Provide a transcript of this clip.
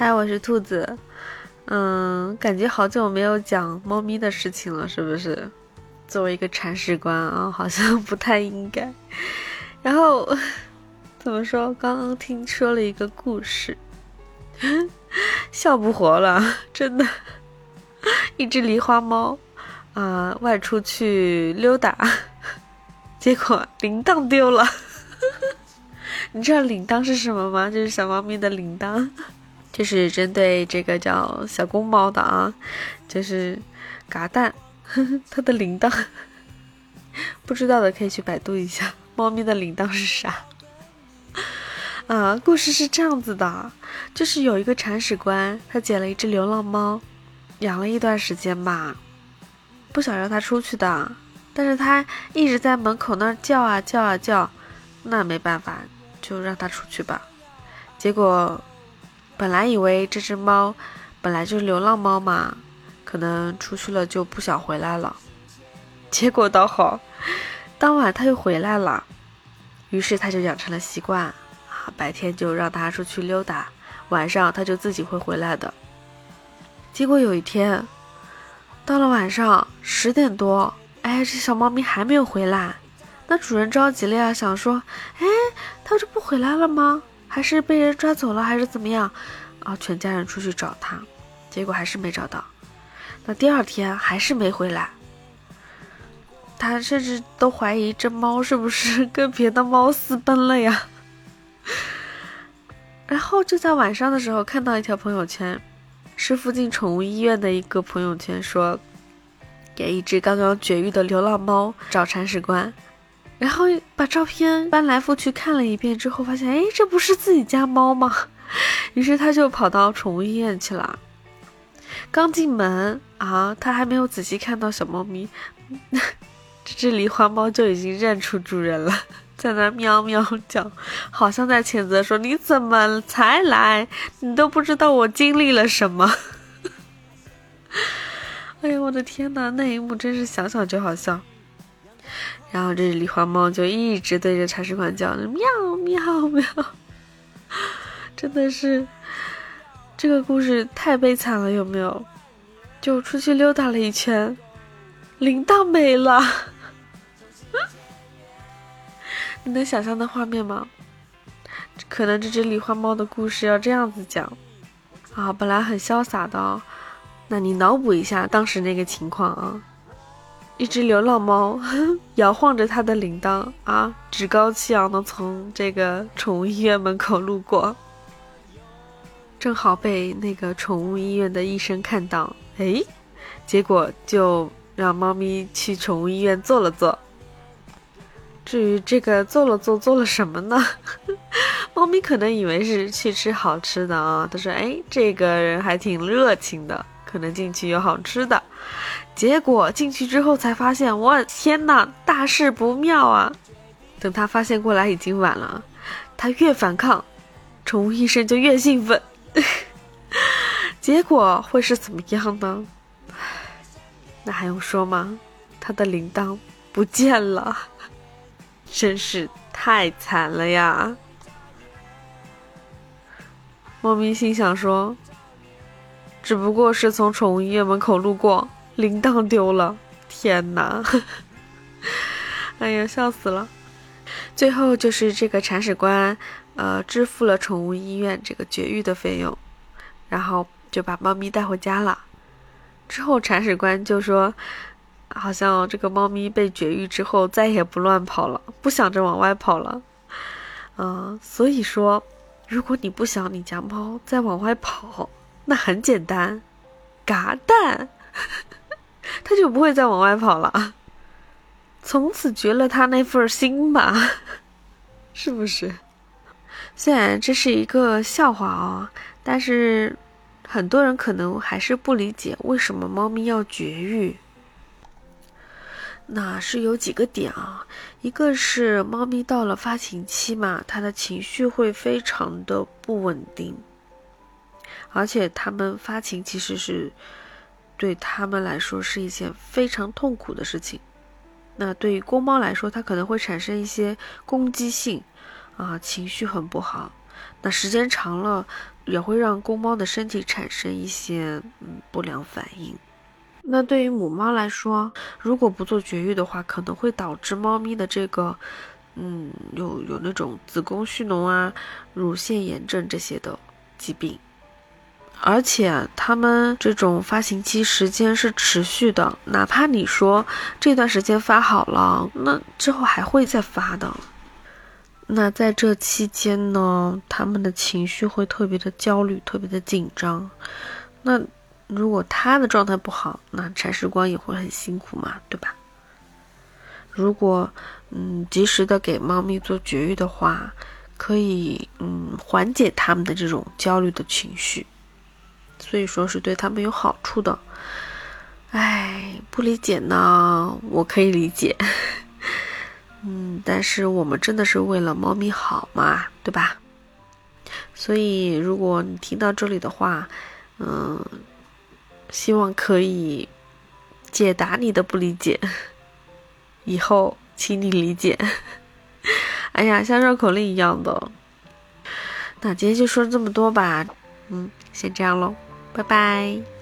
嗨，我是兔子。嗯，感觉好久没有讲猫咪的事情了，是不是？作为一个铲屎官啊，好像 不太应该。然后怎么说？刚刚听说了一个故事，笑不活了，真的。一只狸花猫啊，外出去溜达，结果铃铛丢了。你知道铃铛是什么吗？就是小猫咪的铃铛，就是针对这个叫小公猫的啊，就是嘎蛋，它的铃铛，不知道的可以去百度一下，猫咪的铃铛是啥？啊，故事是这样子的，就是有一个铲屎官，他捡了一只流浪猫，养了一段时间吧，不想让它出去的，但是它一直在门口那儿叫啊叫啊叫，那没办法。就让它出去吧。结果，本来以为这只猫本来就是流浪猫嘛，可能出去了就不想回来了。结果倒好，当晚它又回来了。于是它就养成了习惯啊，白天就让它出去溜达，晚上它就自己会回来的。结果有一天，到了晚上十点多，哎，这小猫咪还没有回来。那主人着急了呀，想说，哎，它就不回来了吗？还是被人抓走了，还是怎么样？啊，全家人出去找它，结果还是没找到。那第二天还是没回来，他甚至都怀疑这猫是不是 跟别的猫私奔了呀？然后就在晚上的时候看到一条朋友圈，是附近宠物医院的一个朋友圈，说给一只刚刚绝育的流浪猫找铲屎官。然后把照片翻来覆去看了一遍之后，发现哎，这不是自己家猫吗？于是他就跑到宠物医院去了。刚进门啊，他还没有仔细看到小猫咪，这只狸花猫就已经认出主人了，在那喵喵叫，好像在谴责说：“你怎么才来？你都不知道我经历了什么。”哎呀，我的天哪，那一幕真是想想就好笑。然后这只狸花猫就一直对着铲屎官叫，喵喵喵，真的是这个故事太悲惨了，有没有？就出去溜达了一圈，铃铛没了，你能想象那画面吗？可能这只狸花猫的故事要这样子讲啊，本来很潇洒的，哦那你脑补一下当时那个情况啊。一只流浪猫 摇晃着它的铃铛啊，趾高气扬的从这个宠物医院门口路过，正好被那个宠物医院的医生看到，哎，结果就让猫咪去宠物医院坐了坐。至于这个坐了坐做了什么呢？猫咪可能以为是去吃好吃的啊，他说：“哎，这个人还挺热情的，可能进去有好吃的。”结果进去之后才发现，我天哪，大事不妙啊！等他发现过来已经晚了，他越反抗，宠物医生就越兴奋。结果会是怎么样呢？那还用说吗？他的铃铛不见了，真是太惨了呀！猫咪心想说：“只不过是从宠物医院门口路过。”铃铛丢了，天哪！哎呀，笑死了。最后就是这个铲屎官，呃，支付了宠物医院这个绝育的费用，然后就把猫咪带回家了。之后铲屎官就说，好像这个猫咪被绝育之后再也不乱跑了，不想着往外跑了。嗯，所以说，如果你不想你家猫再往外跑，那很简单，嘎蛋。他就不会再往外跑了，从此绝了他那份心吧，是不是？虽然这是一个笑话啊，但是很多人可能还是不理解为什么猫咪要绝育。那是有几个点啊，一个是猫咪到了发情期嘛，它的情绪会非常的不稳定，而且它们发情其实是。对他们来说是一件非常痛苦的事情。那对于公猫来说，它可能会产生一些攻击性，啊，情绪很不好。那时间长了，也会让公猫的身体产生一些嗯不良反应。那对于母猫来说，如果不做绝育的话，可能会导致猫咪的这个嗯有有那种子宫蓄脓啊、乳腺炎症这些的疾病。而且它们这种发情期时间是持续的，哪怕你说这段时间发好了，那之后还会再发的。那在这期间呢，他们的情绪会特别的焦虑，特别的紧张。那如果他的状态不好，那铲屎官也会很辛苦嘛，对吧？如果嗯及时的给猫咪做绝育的话，可以嗯缓解他们的这种焦虑的情绪。所以说是对他们有好处的，哎，不理解呢，我可以理解，嗯，但是我们真的是为了猫咪好嘛，对吧？所以如果你听到这里的话，嗯，希望可以解答你的不理解，以后请你理解。哎呀，像绕口令一样的，那今天就说这么多吧，嗯，先这样喽。拜拜。